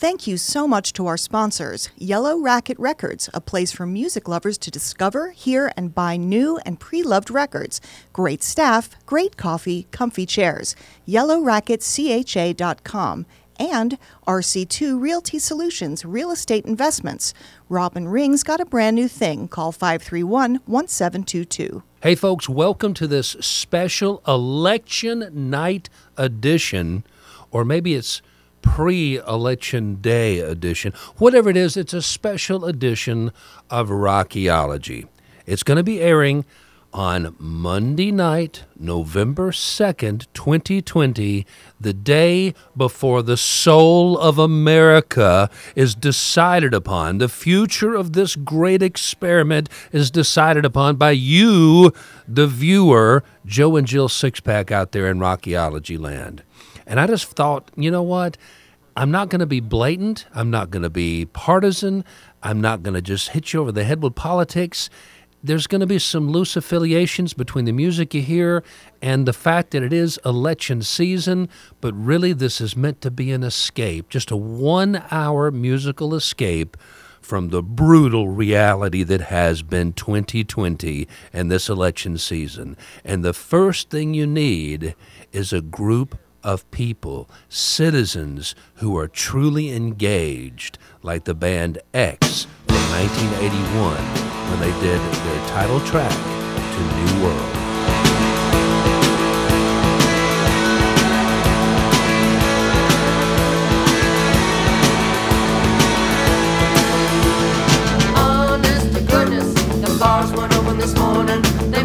Thank you so much to our sponsors Yellow Racket Records, a place for music lovers to discover, hear, and buy new and pre loved records. Great staff, great coffee, comfy chairs. YellowRacketCHA.com. And RC2 Realty Solutions, Real Estate Investments. Robin Ring's got a brand new thing. Call 531 1722. Hey, folks, welcome to this special election night edition, or maybe it's pre election day edition. Whatever it is, it's a special edition of Rockyology. It's going to be airing on Monday night, November 2nd, 2020, the day before the soul of America is decided upon. The future of this great experiment is decided upon by you, the viewer, Joe and Jill Sixpack out there in Rockyology land. And I just thought, you know what? I'm not going to be blatant. I'm not going to be partisan. I'm not going to just hit you over the head with politics. There's going to be some loose affiliations between the music you hear and the fact that it is election season, but really this is meant to be an escape, just a one hour musical escape from the brutal reality that has been 2020 and this election season. And the first thing you need is a group of people, citizens who are truly engaged, like the band X from 1981 when they did their title track to New World. Honest to goodness, the bars open this morning. They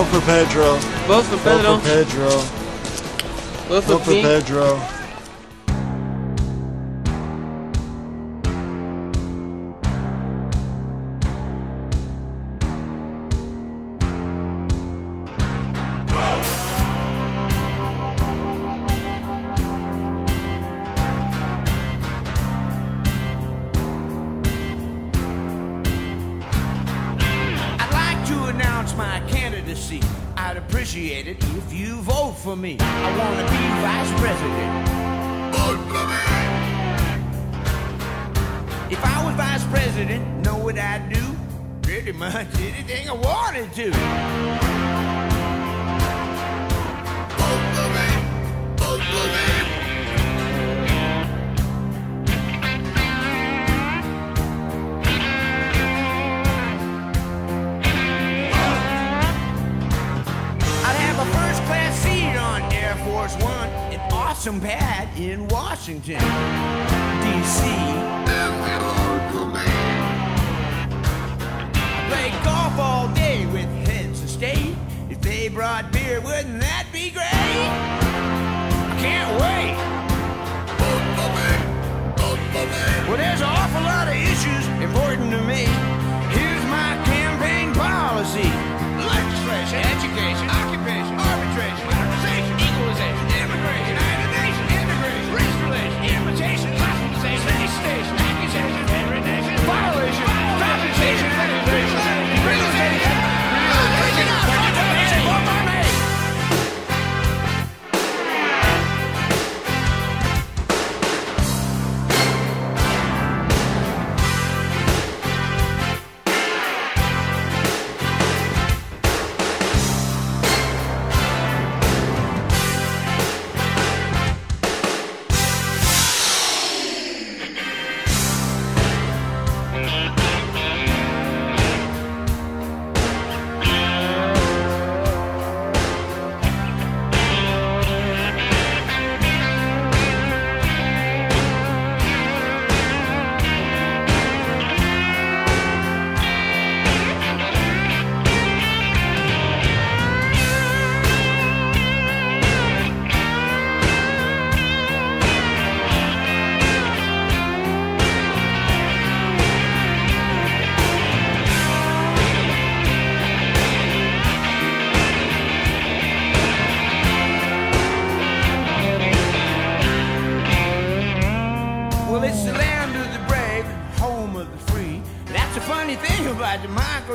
Vote for Pedro. Vote for Pedro. Vote for Pedro. Vote for Vote for. Pedro. 境界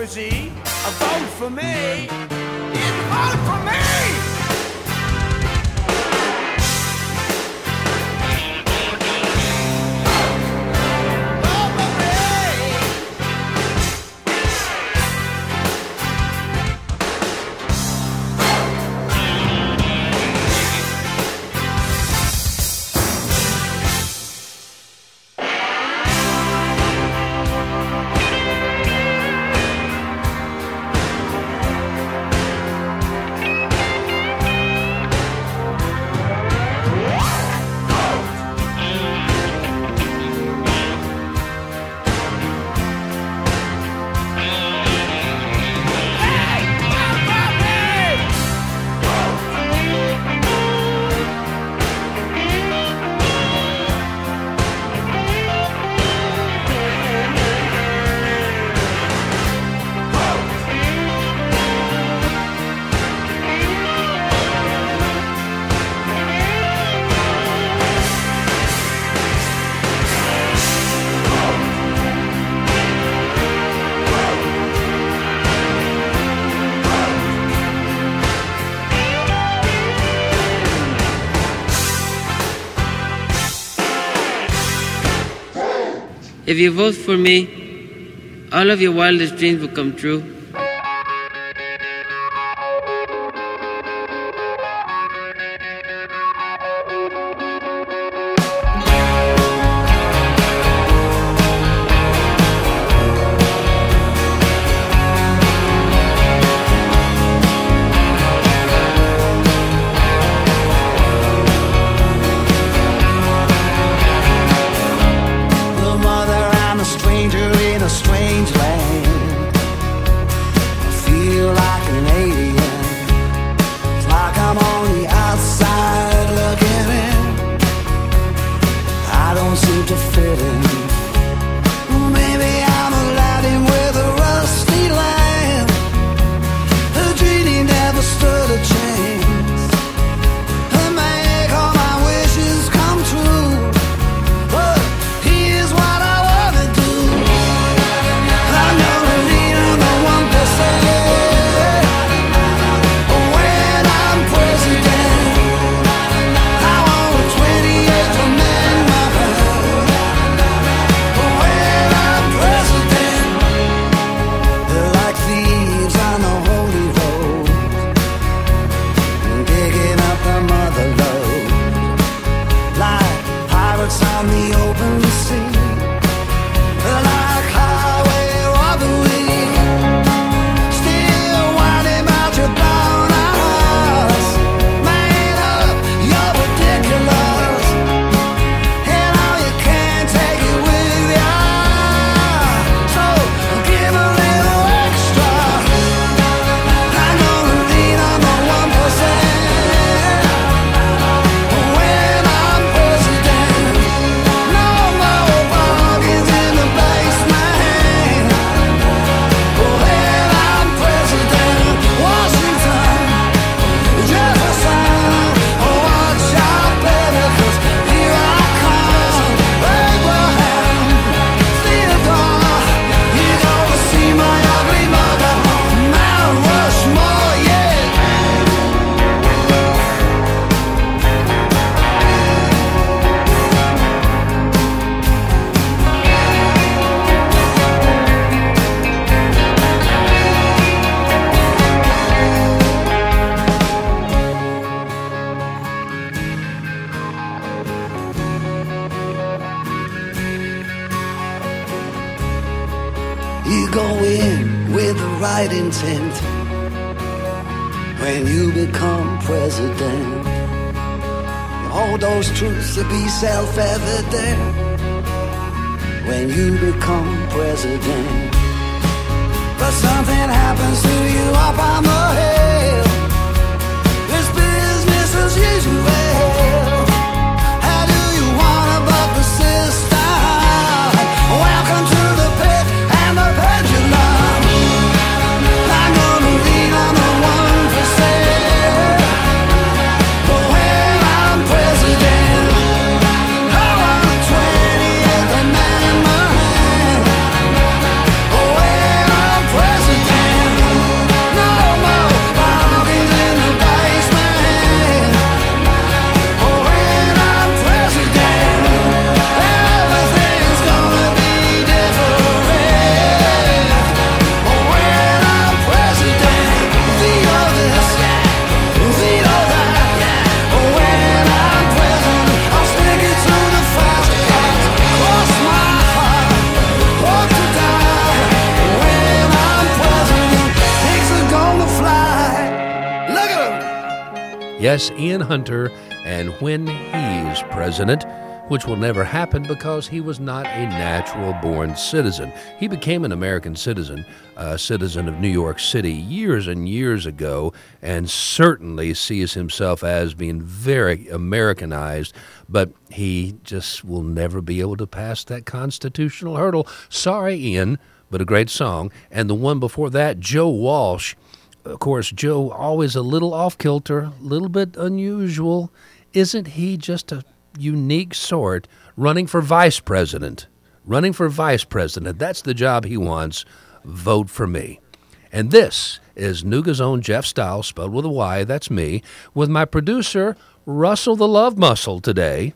Jersey, a vote for me. It's vote for me! If you vote for me, all of your wildest dreams will come true. Yes, Ian Hunter, and when he's president, which will never happen because he was not a natural born citizen. He became an American citizen, a citizen of New York City years and years ago, and certainly sees himself as being very Americanized, but he just will never be able to pass that constitutional hurdle. Sorry, Ian, but a great song. And the one before that, Joe Walsh of course, Joe always a little off kilter, a little bit unusual. Isn't he just a unique sort running for vice president? Running for vice president. That's the job he wants. Vote for me. And this is Nuga's own Jeff Styles, spelled with a Y, that's me, with my producer, Russell the Love Muscle, today.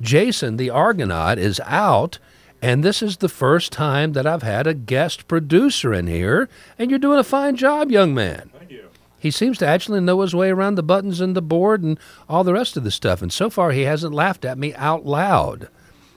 Jason the Argonaut is out, and this is the first time that I've had a guest producer in here, and you're doing a fine job, young man. Thank you. He seems to actually know his way around the buttons and the board and all the rest of the stuff, and so far he hasn't laughed at me out loud,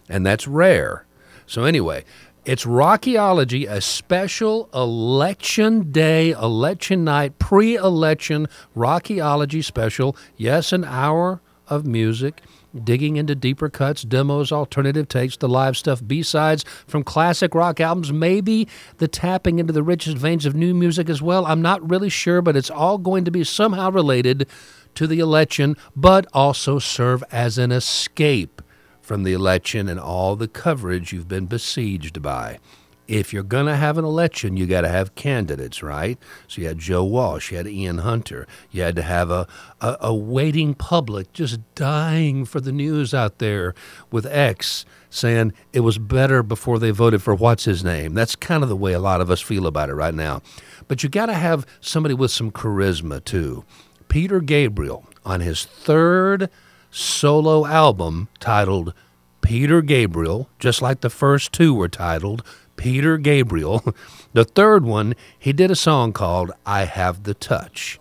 and that's rare. So, anyway, it's Rockyology, a special election day, election night, pre election Rockyology special. Yes, an hour of music, digging into deeper cuts, demos, alternative takes, the live stuff, B sides from classic rock albums, maybe the tapping into the richest veins of new music as well. I'm not really sure, but it's all going to be somehow related to the election, but also serve as an escape from the election and all the coverage you've been besieged by. If you're going to have an election, you got to have candidates, right? So you had Joe Walsh, you had Ian Hunter, you had to have a, a, a waiting public just dying for the news out there with X saying it was better before they voted for what's his name. That's kind of the way a lot of us feel about it right now. But you got to have somebody with some charisma too. Peter Gabriel on his third solo album titled Peter Gabriel, just like the first two were titled Peter Gabriel. The third one, he did a song called I Have the Touch.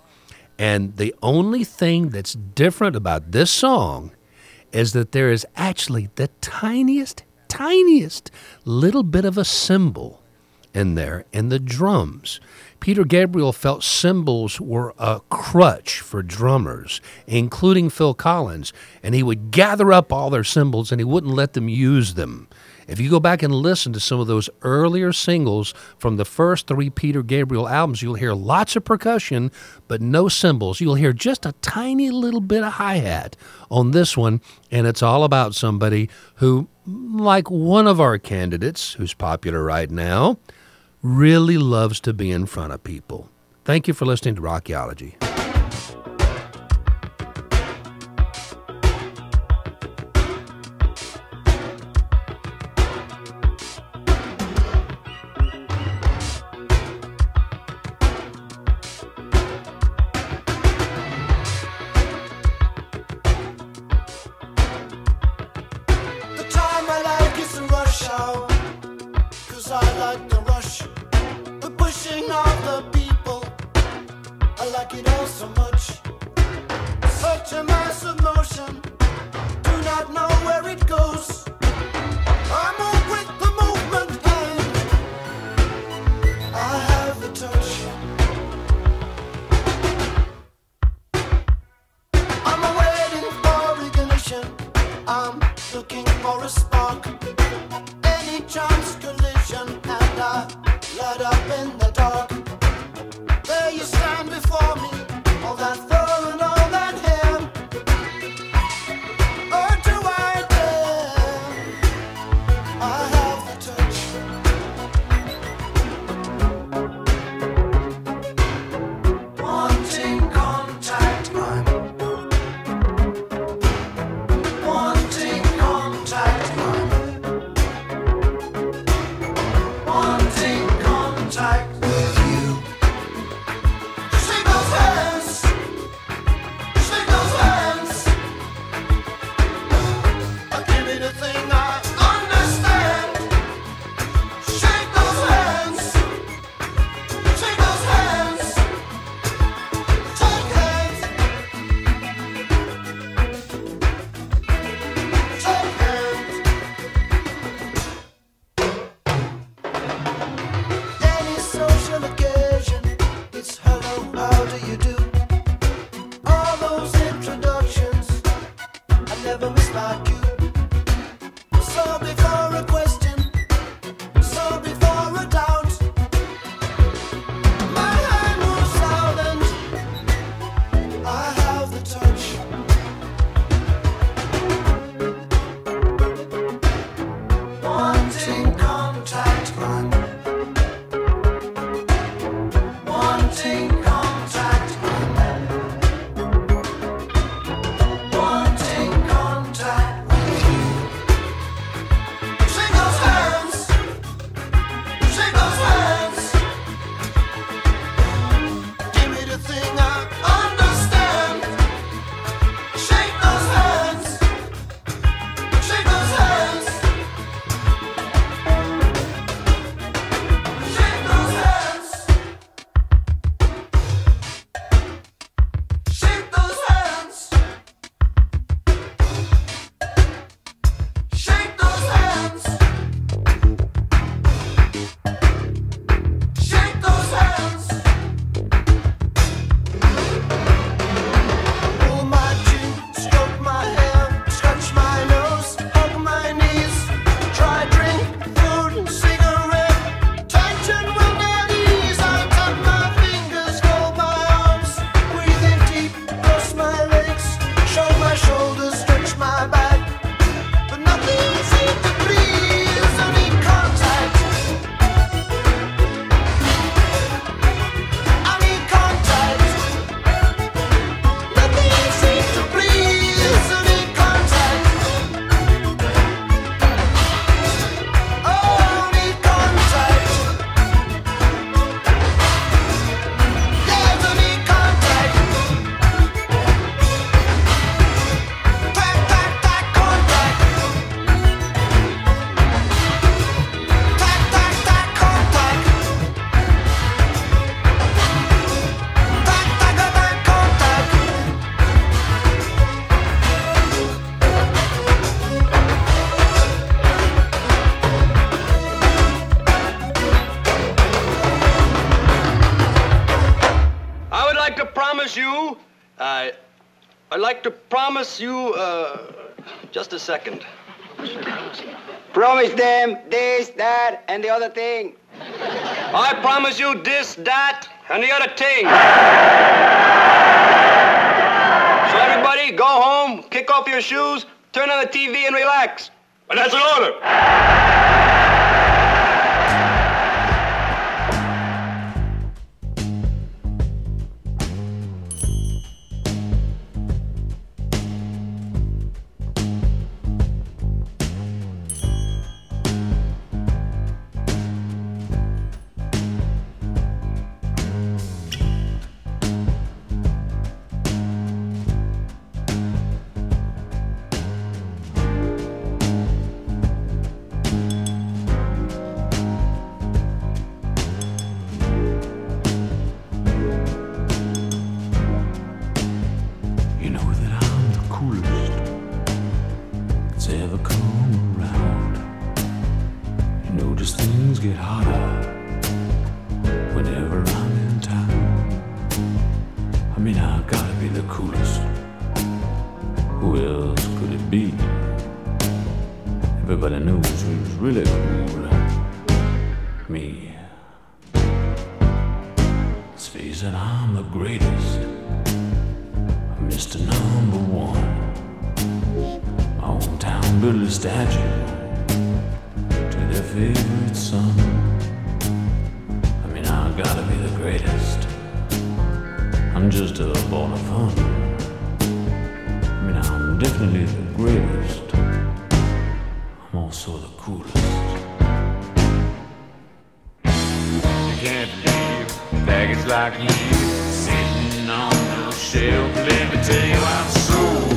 And the only thing that's different about this song is that there is actually the tiniest, tiniest little bit of a cymbal in there in the drums. Peter Gabriel felt cymbals were a crutch for drummers, including Phil Collins, and he would gather up all their cymbals and he wouldn't let them use them. If you go back and listen to some of those earlier singles from the first three Peter Gabriel albums, you'll hear lots of percussion, but no cymbals. You'll hear just a tiny little bit of hi hat on this one, and it's all about somebody who, like one of our candidates who's popular right now, really loves to be in front of people. Thank you for listening to Rockyology. I'd like to promise you, uh, just a second. Promise them this, that, and the other thing. I promise you this, that, and the other thing. So everybody, go home, kick off your shoes, turn on the TV, and relax. And that's an order. Just a ball fun. I mean, I'm definitely the greatest. I'm also the coolest. You can't believe a package like me sitting on the shelf. Let me tell you, I'm so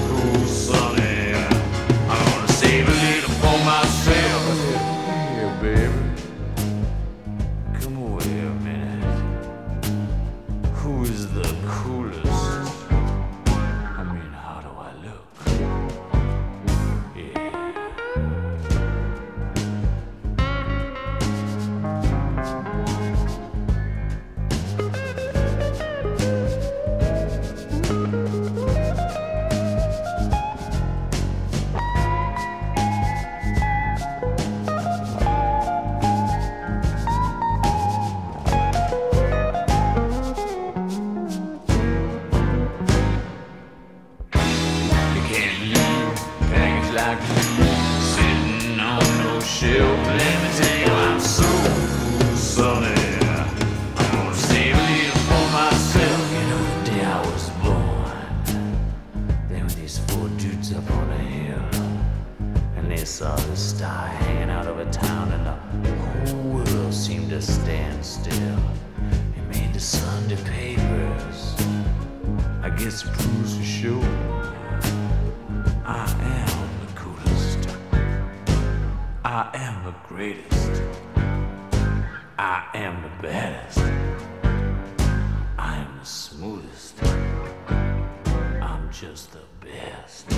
Just the best.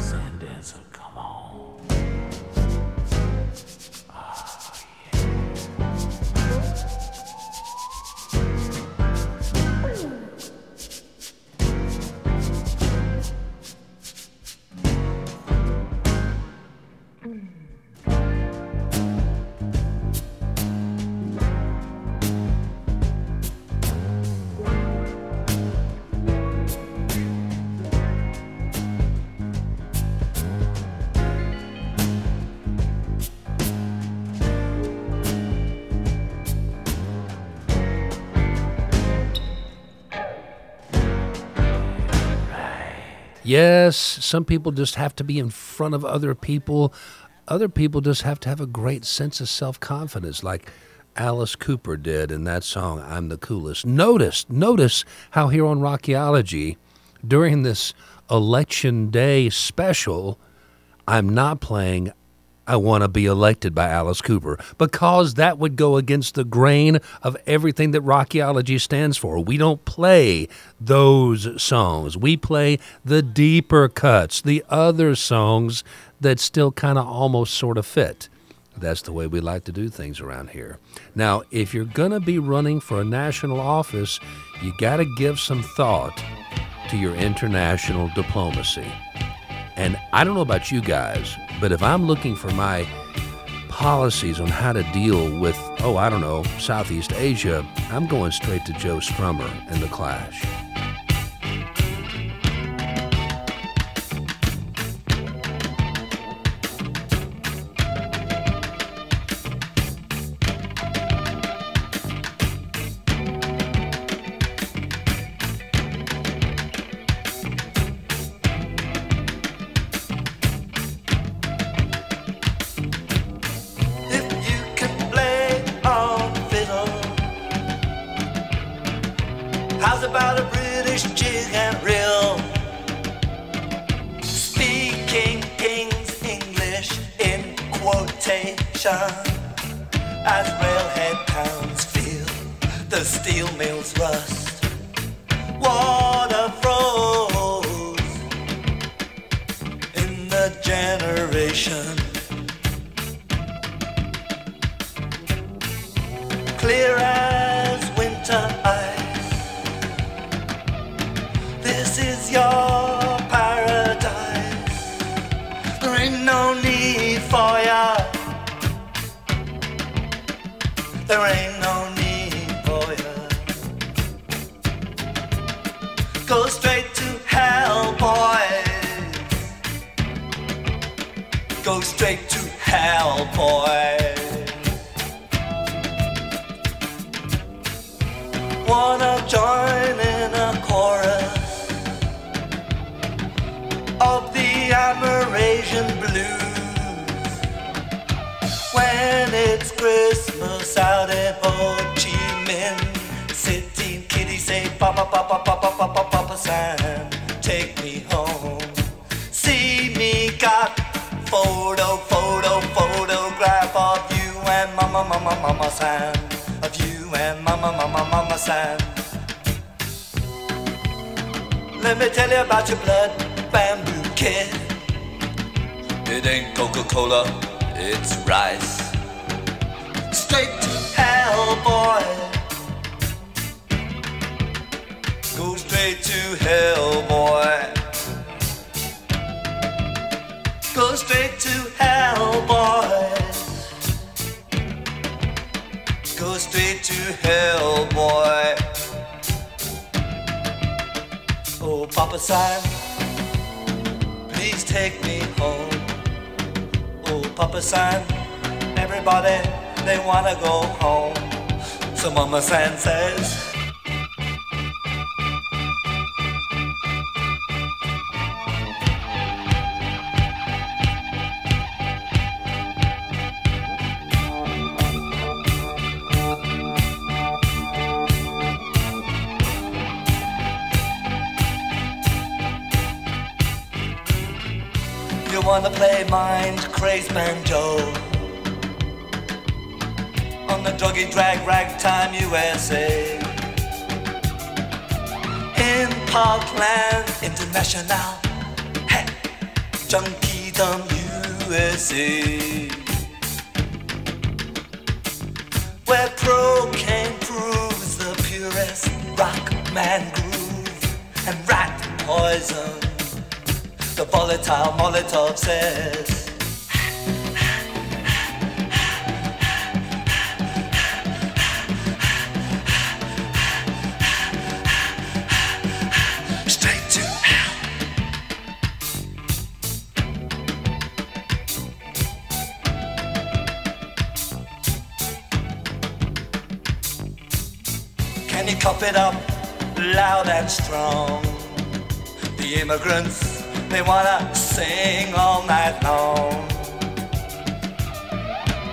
Sand Yes, some people just have to be in front of other people. Other people just have to have a great sense of self confidence, like Alice Cooper did in that song, I'm the Coolest. Notice, notice how here on Rockyology, during this election day special, I'm not playing I Want to Be Elected by Alice Cooper because that would go against the grain of everything that Rockyology stands for. We don't play those songs. We play the deeper cuts, the other songs that still kind of almost sort of fit. That's the way we like to do things around here. Now, if you're going to be running for a national office, you got to give some thought to your international diplomacy. And I don't know about you guys, but if I'm looking for my policies on how to deal with, oh, I don't know, Southeast Asia, I'm going straight to Joe Strummer and The Clash. Let me tell you about your blood bamboo kid. It ain't Coca-Cola, it's rice. Straight to hell, boy. Go straight to hell, boy. Go straight to hell, boy. Go straight to hell, boy. Papa San, please take me home. Oh, Papa San, everybody, they wanna go home. So Mama San says, mind crazed banjo. On the druggy drag ragtime USA in Parkland International, hey, Junkiedom USA, where cocaine proves the purest rock man groove and rat poison. The volatile Molotov says. Can you cop it up loud and strong? The immigrants, they wanna sing all night long.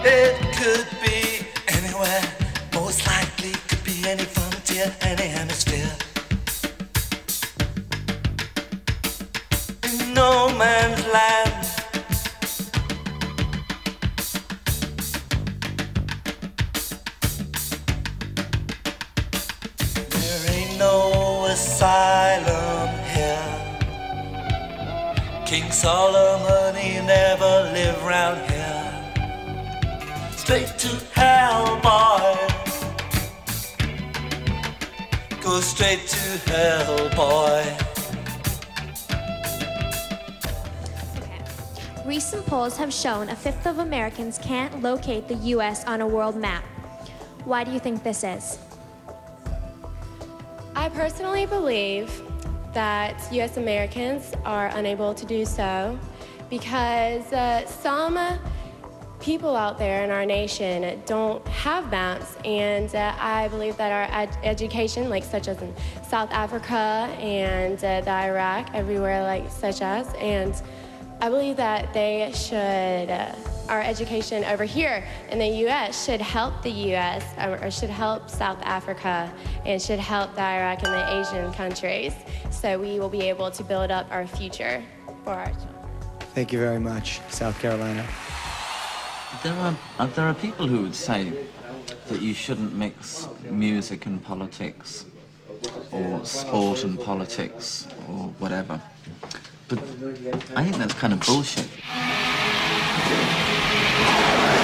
It could be anywhere, most likely could be any frontier, any hemisphere. In no man's land. Solomon, he never lived round here. Straight to hell, boy. Go straight to hell, boy. Recent polls have shown a fifth of Americans can't locate the U.S. on a world map. Why do you think this is? I personally believe that US Americans are unable to do so because uh, some people out there in our nation don't have maps, and uh, I believe that our ed- education, like such as in South Africa and uh, the Iraq, everywhere like such as, and I believe that they should, uh, our education over here in the U.S. should help the U.S. or, or should help South Africa and should help the Iraq and the Asian countries, so we will be able to build up our future for our children. Thank you very much, South Carolina. There are uh, there are people who would say that you shouldn't mix music and politics, or sport and politics, or whatever. But I think that's kind of bullshit. ああ。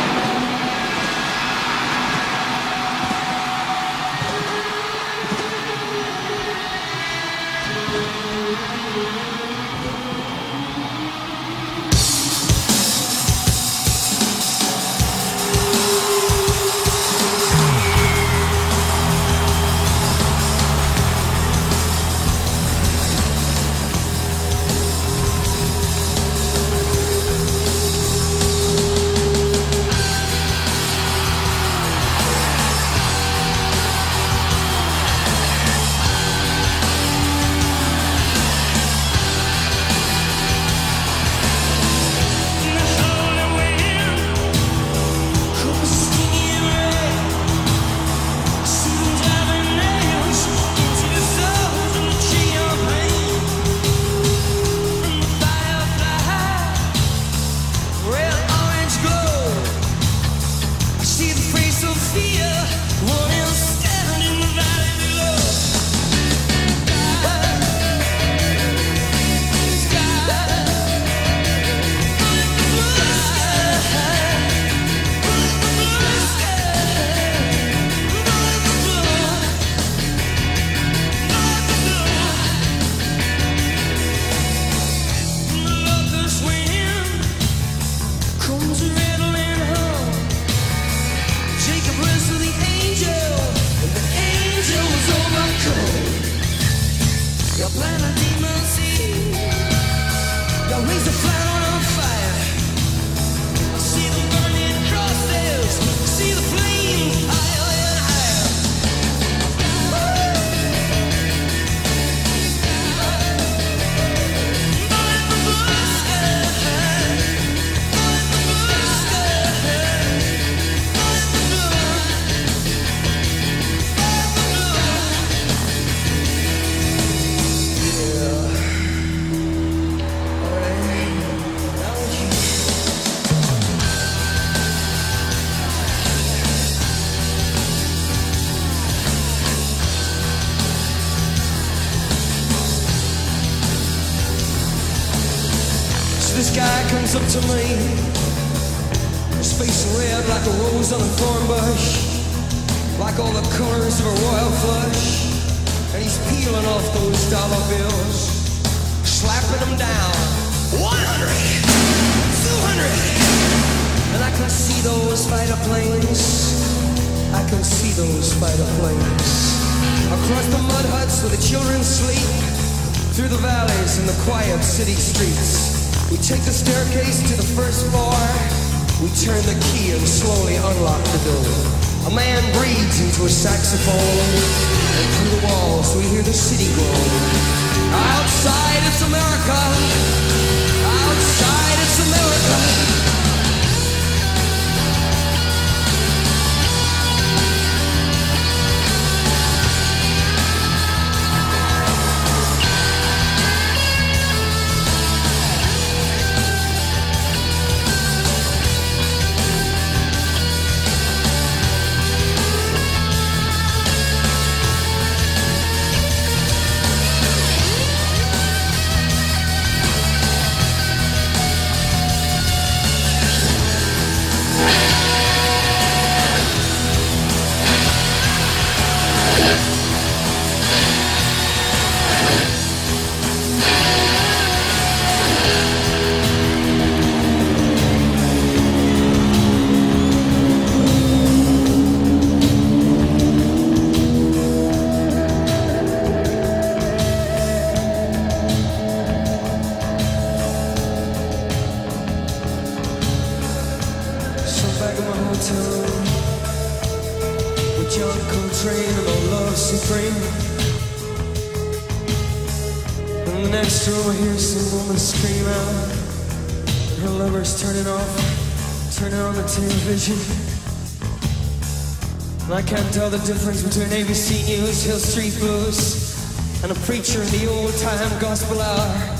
Difference between ABC News, Hill Street Blues, and a preacher in the old time gospel hour,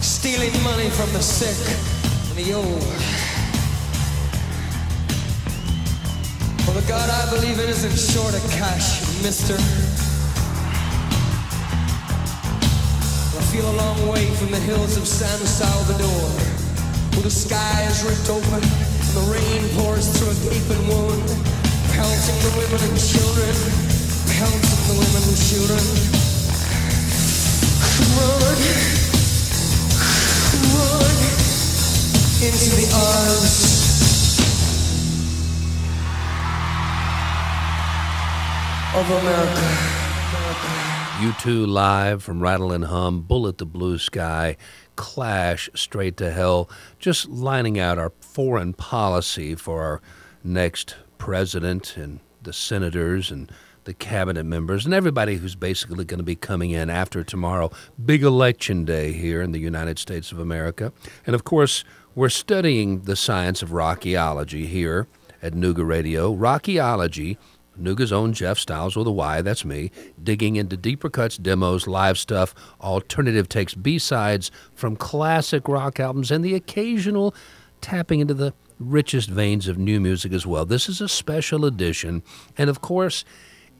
stealing money from the sick and the old. Well, the God I believe in isn't short of cash, mister. I feel a long way from the hills of San Salvador, where the sky is ripped open and the rain pours through a gaping wound, pelting the women and children, pelting the women and children. Run, run into the arms of America. U2 live from Rattle and Hum, Bullet the Blue Sky, Clash Straight to Hell, just lining out our foreign policy for our next president and the senators and the cabinet members and everybody who's basically going to be coming in after tomorrow. Big election day here in the United States of America. And of course, we're studying the science of rockyology here at Nooga Radio. Rockyology Nooga's own Jeff Styles with a Y, that's me, digging into deeper cuts, demos, live stuff, alternative takes, B sides from classic rock albums, and the occasional tapping into the richest veins of new music as well. This is a special edition. And of course,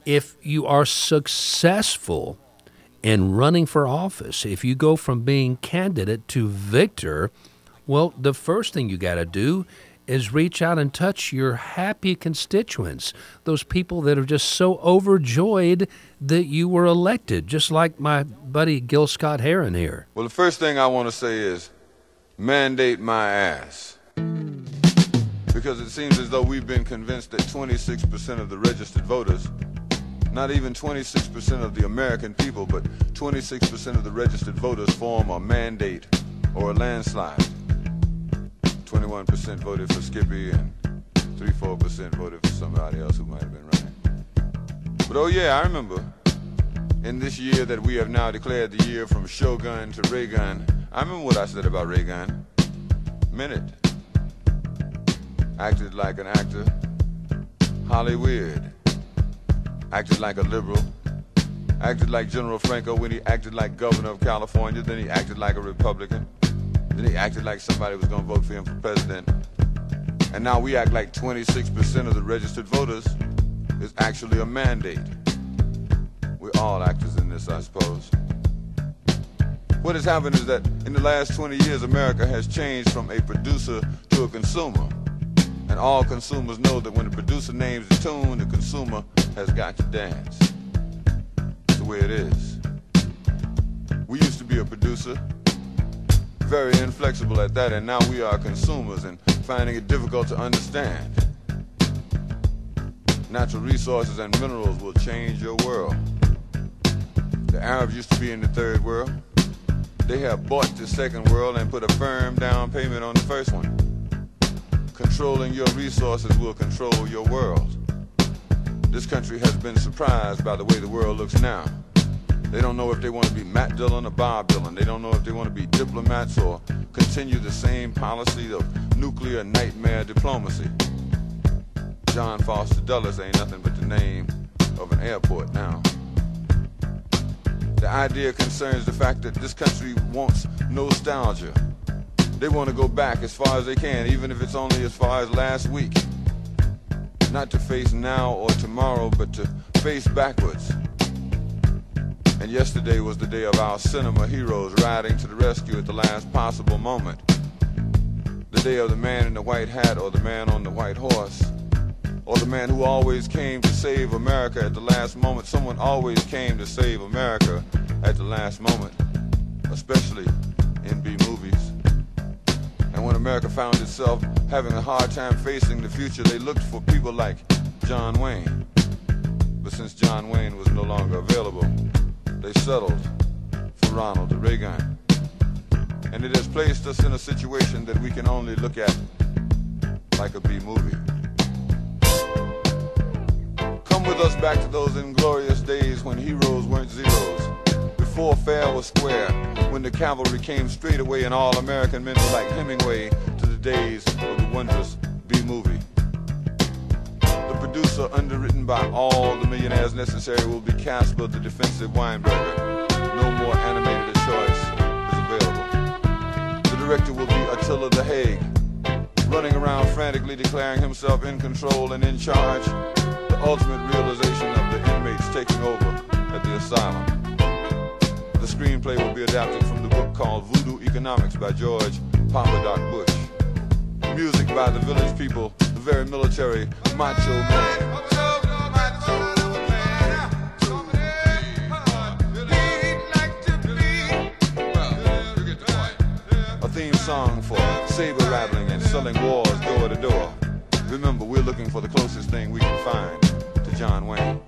if you are successful in running for office, if you go from being candidate to victor, well, the first thing you got to do is reach out and touch your happy constituents, those people that are just so overjoyed that you were elected, just like my buddy Gil Scott Heron here. Well, the first thing I want to say is mandate my ass. Because it seems as though we've been convinced that 26% of the registered voters not even 26% of the American people, but 26% of the registered voters form a mandate or a landslide. 21% voted for Skippy and 3 4% voted for somebody else who might have been running. But oh, yeah, I remember in this year that we have now declared the year from Shogun to Raygun. I remember what I said about. Meant it. Acted like an actor. Hollywood. Acted like a liberal. Acted like General Franco when he acted like governor of California. Then he acted like a Republican. Then he acted like somebody was going to vote for him for president. And now we act like 26% of the registered voters is actually a mandate. We're all actors in this, I suppose. What has happened is that in the last 20 years, America has changed from a producer to a consumer. And all consumers know that when the producer names the tune, the consumer has got to dance. That's the way it is. We used to be a producer, very inflexible at that, and now we are consumers and finding it difficult to understand. Natural resources and minerals will change your world. The Arabs used to be in the third world. They have bought the second world and put a firm down payment on the first one. Controlling your resources will control your world. This country has been surprised by the way the world looks now. They don't know if they want to be Matt Dillon or Bob Dylan. They don't know if they want to be diplomats or continue the same policy of nuclear nightmare diplomacy. John Foster Dulles ain't nothing but the name of an airport now. The idea concerns the fact that this country wants nostalgia. They want to go back as far as they can, even if it's only as far as last week. Not to face now or tomorrow, but to face backwards. And yesterday was the day of our cinema heroes riding to the rescue at the last possible moment. The day of the man in the white hat or the man on the white horse. Or the man who always came to save America at the last moment. Someone always came to save America at the last moment, especially in B movies. And when America found itself having a hard time facing the future, they looked for people like John Wayne. But since John Wayne was no longer available, they settled for Ronald Reagan. And it has placed us in a situation that we can only look at like a B movie. Come with us back to those inglorious days when heroes weren't zeros. Before fair was square, when the cavalry came straight away and all American men were like Hemingway to the days of the wondrous B movie. The producer, underwritten by all the millionaires necessary, will be Casper the defensive Weinberger. No more animated choice is available. The director will be Attila the Haig, running around frantically declaring himself in control and in charge. The ultimate realization of the inmates taking over at the asylum. Screenplay will be adapted from the book called Voodoo Economics by George Papadoc Bush. Music by the village people, the very military macho man. A theme song for saber rattling and selling wars door to door. Remember, we're looking for the closest thing we can find to John Wayne.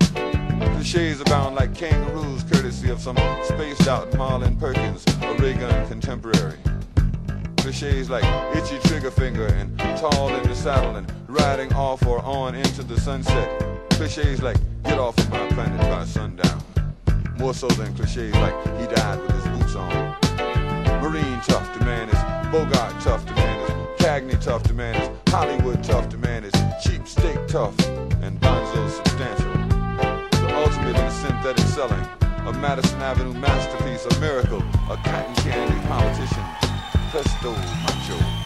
Cliches abound like kangaroos, courtesy of some spaced out Marlin Perkins, a Reagan contemporary. Cliches like itchy trigger finger and tall in the saddle and riding off or on into the sunset. Cliches like get off of my planet by sundown. More so than cliches like he died with his boots on. Marine tough, the man is Bogart tough, the man is Cagney tough, the man is Hollywood tough, the man is cheap steak tough, and Bonzo substantial. The ultimate in synthetic selling, a Madison Avenue masterpiece, a miracle, a cotton candy politician, presto macho.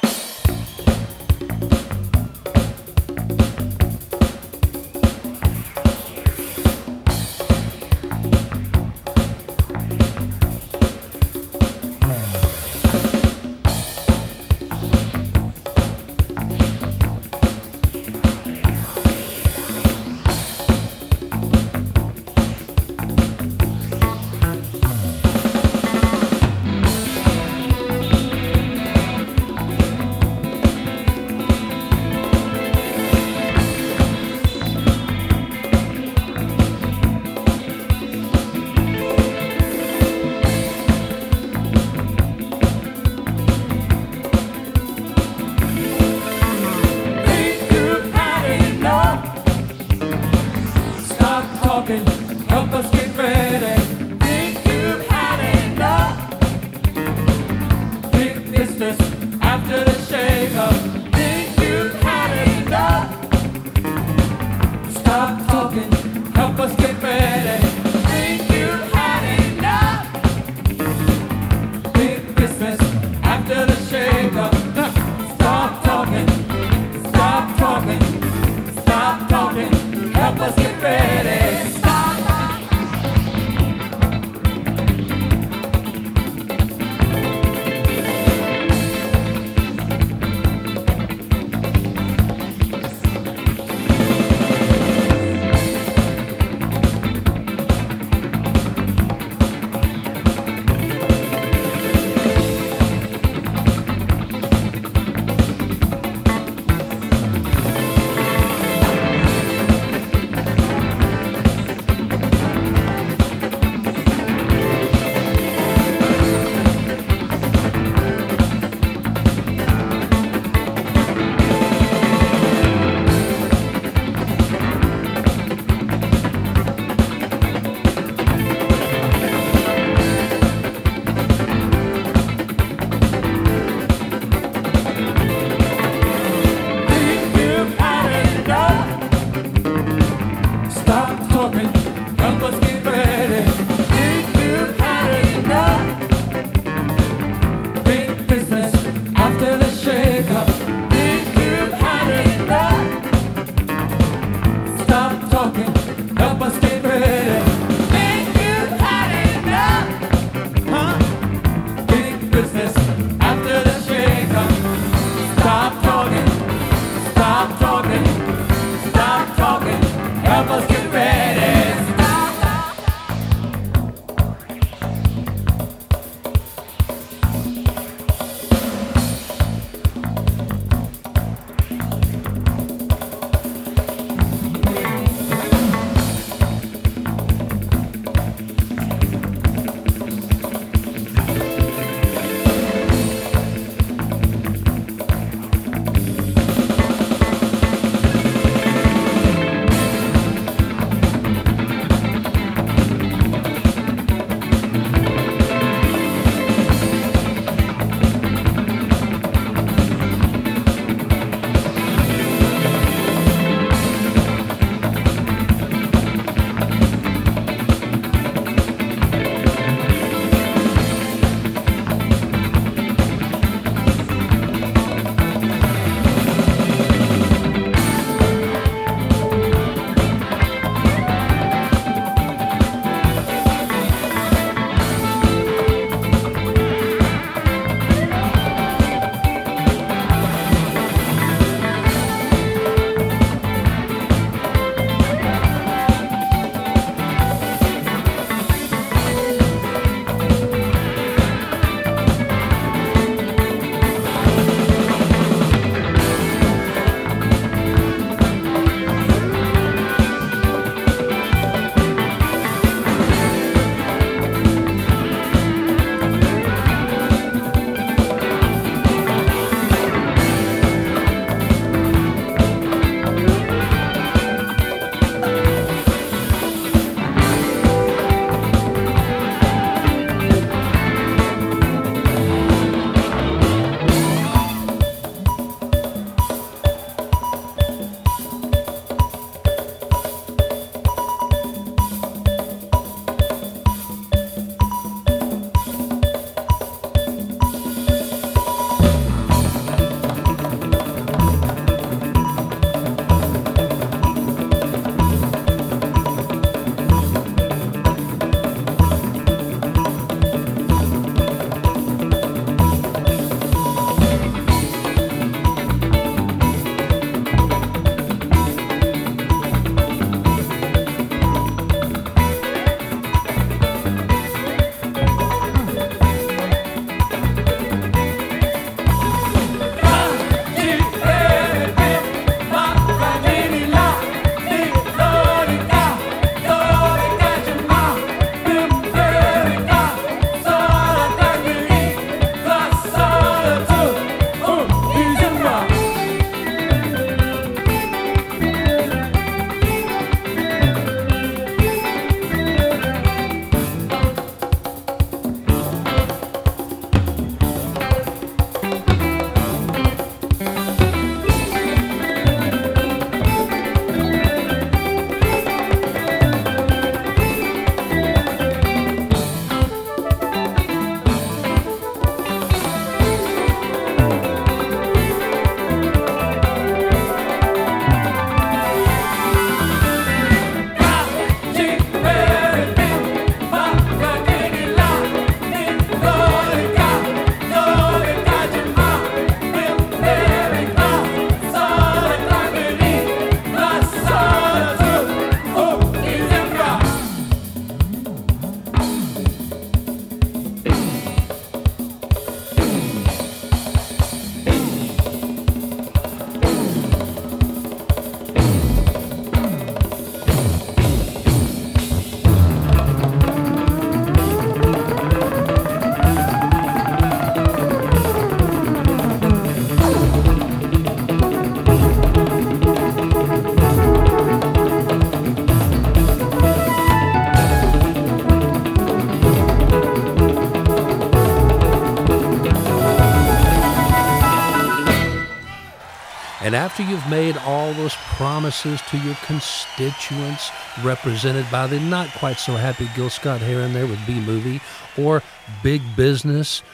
And after you've made all those promises to your constituents, represented by the not quite so happy Gil Scott Heron there with B Movie, or big business,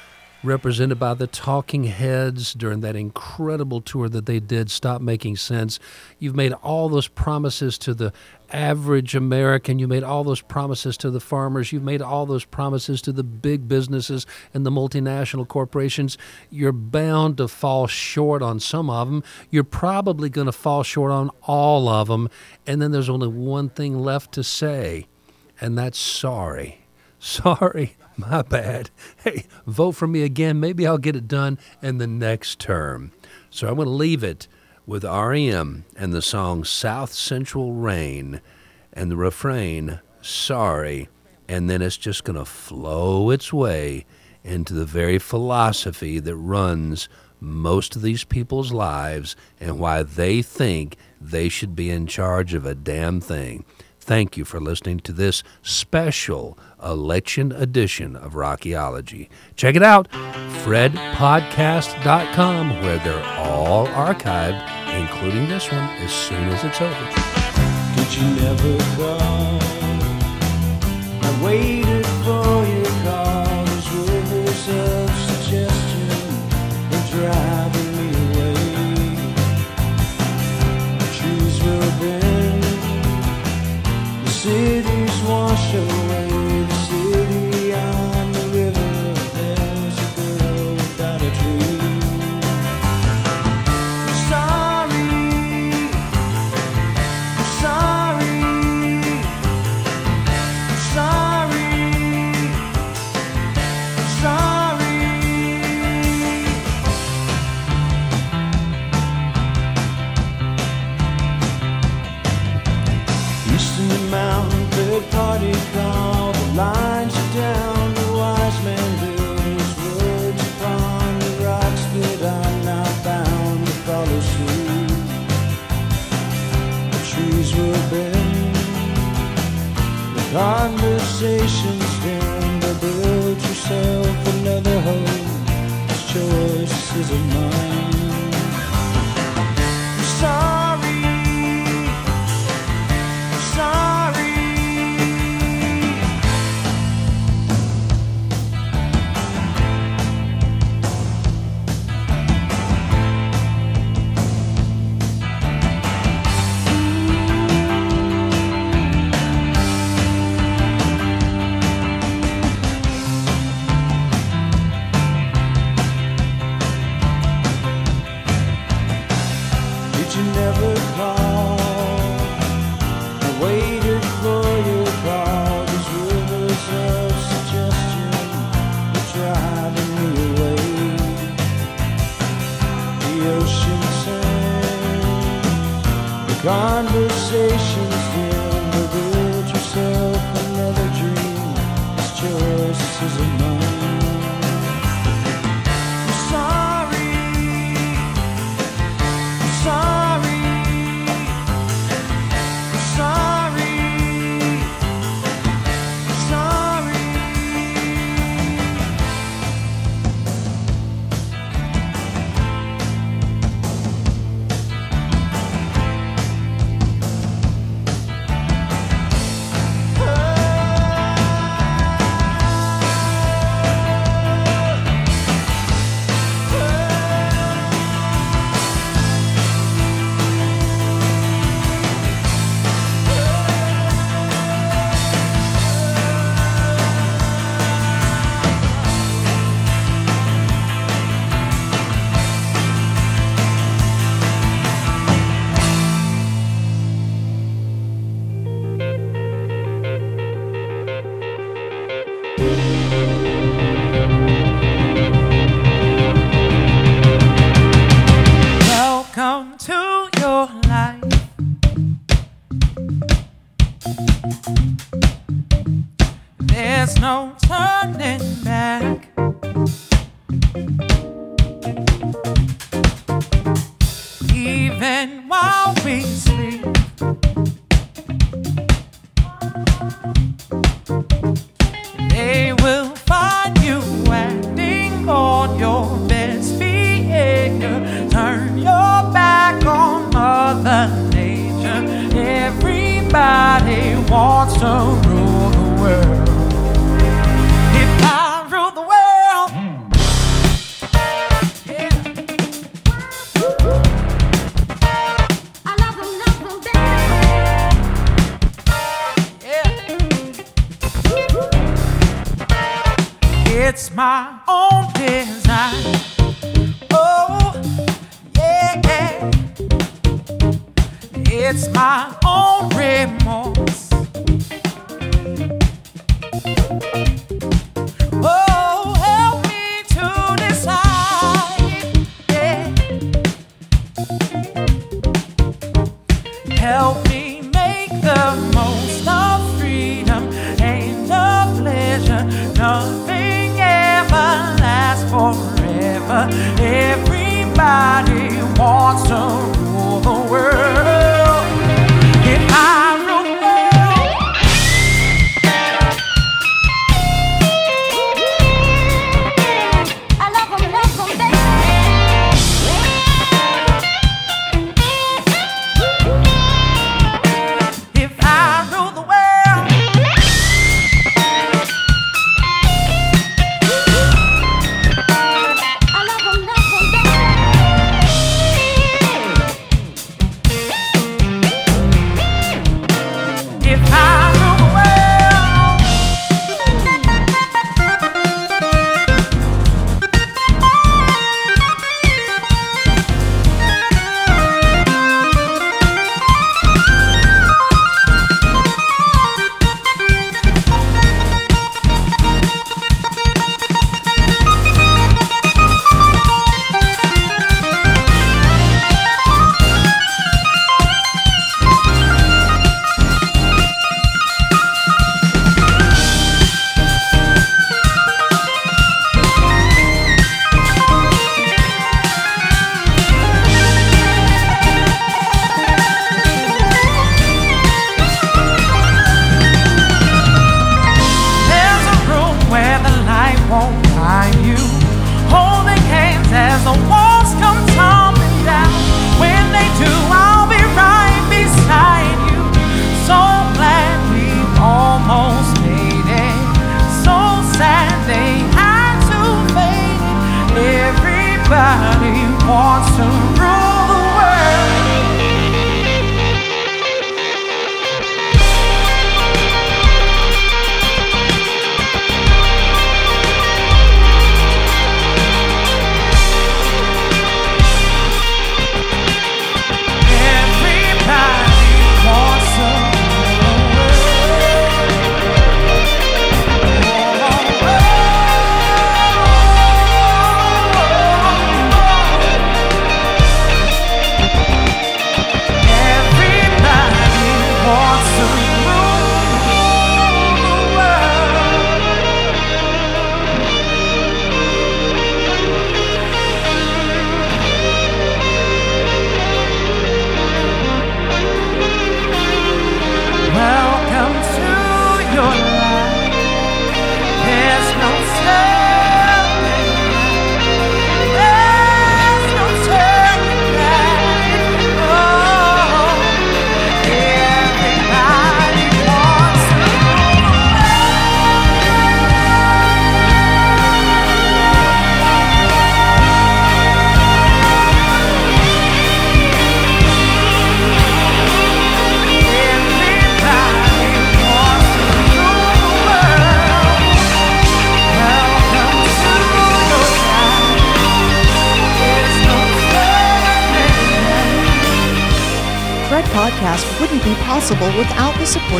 represented by the Talking Heads during that incredible tour that they did, Stop Making Sense. You've made all those promises to the average American. You made all those promises to the farmers. You've made all those promises to the big businesses and the multinational corporations. You're bound to fall short on some of them. You're probably going to fall short on all of them. And then there's only one thing left to say, and that's sorry. Sorry, my bad. Hey, vote for me again. Maybe I'll get it done in the next term. So I'm going to leave it with REM and the song South Central Rain and the refrain, Sorry. And then it's just going to flow its way into the very philosophy that runs most of these people's lives and why they think they should be in charge of a damn thing. Thank you for listening to this special election edition of Rockyology. Check it out, fredpodcast.com, where they're all archived, including this one, as soon as it's over. Did you never call? I waited conversations everybody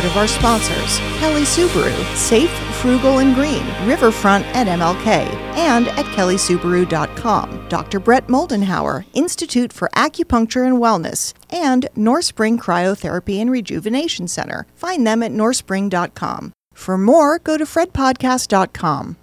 of our sponsors Kelly Subaru, Safe, Frugal, and Green, Riverfront at MLK, and at kellysubaru.com. Dr. Brett Moldenhauer, Institute for Acupuncture and Wellness, and North Spring Cryotherapy and Rejuvenation Center. Find them at northspring.com. For more, go to fredpodcast.com.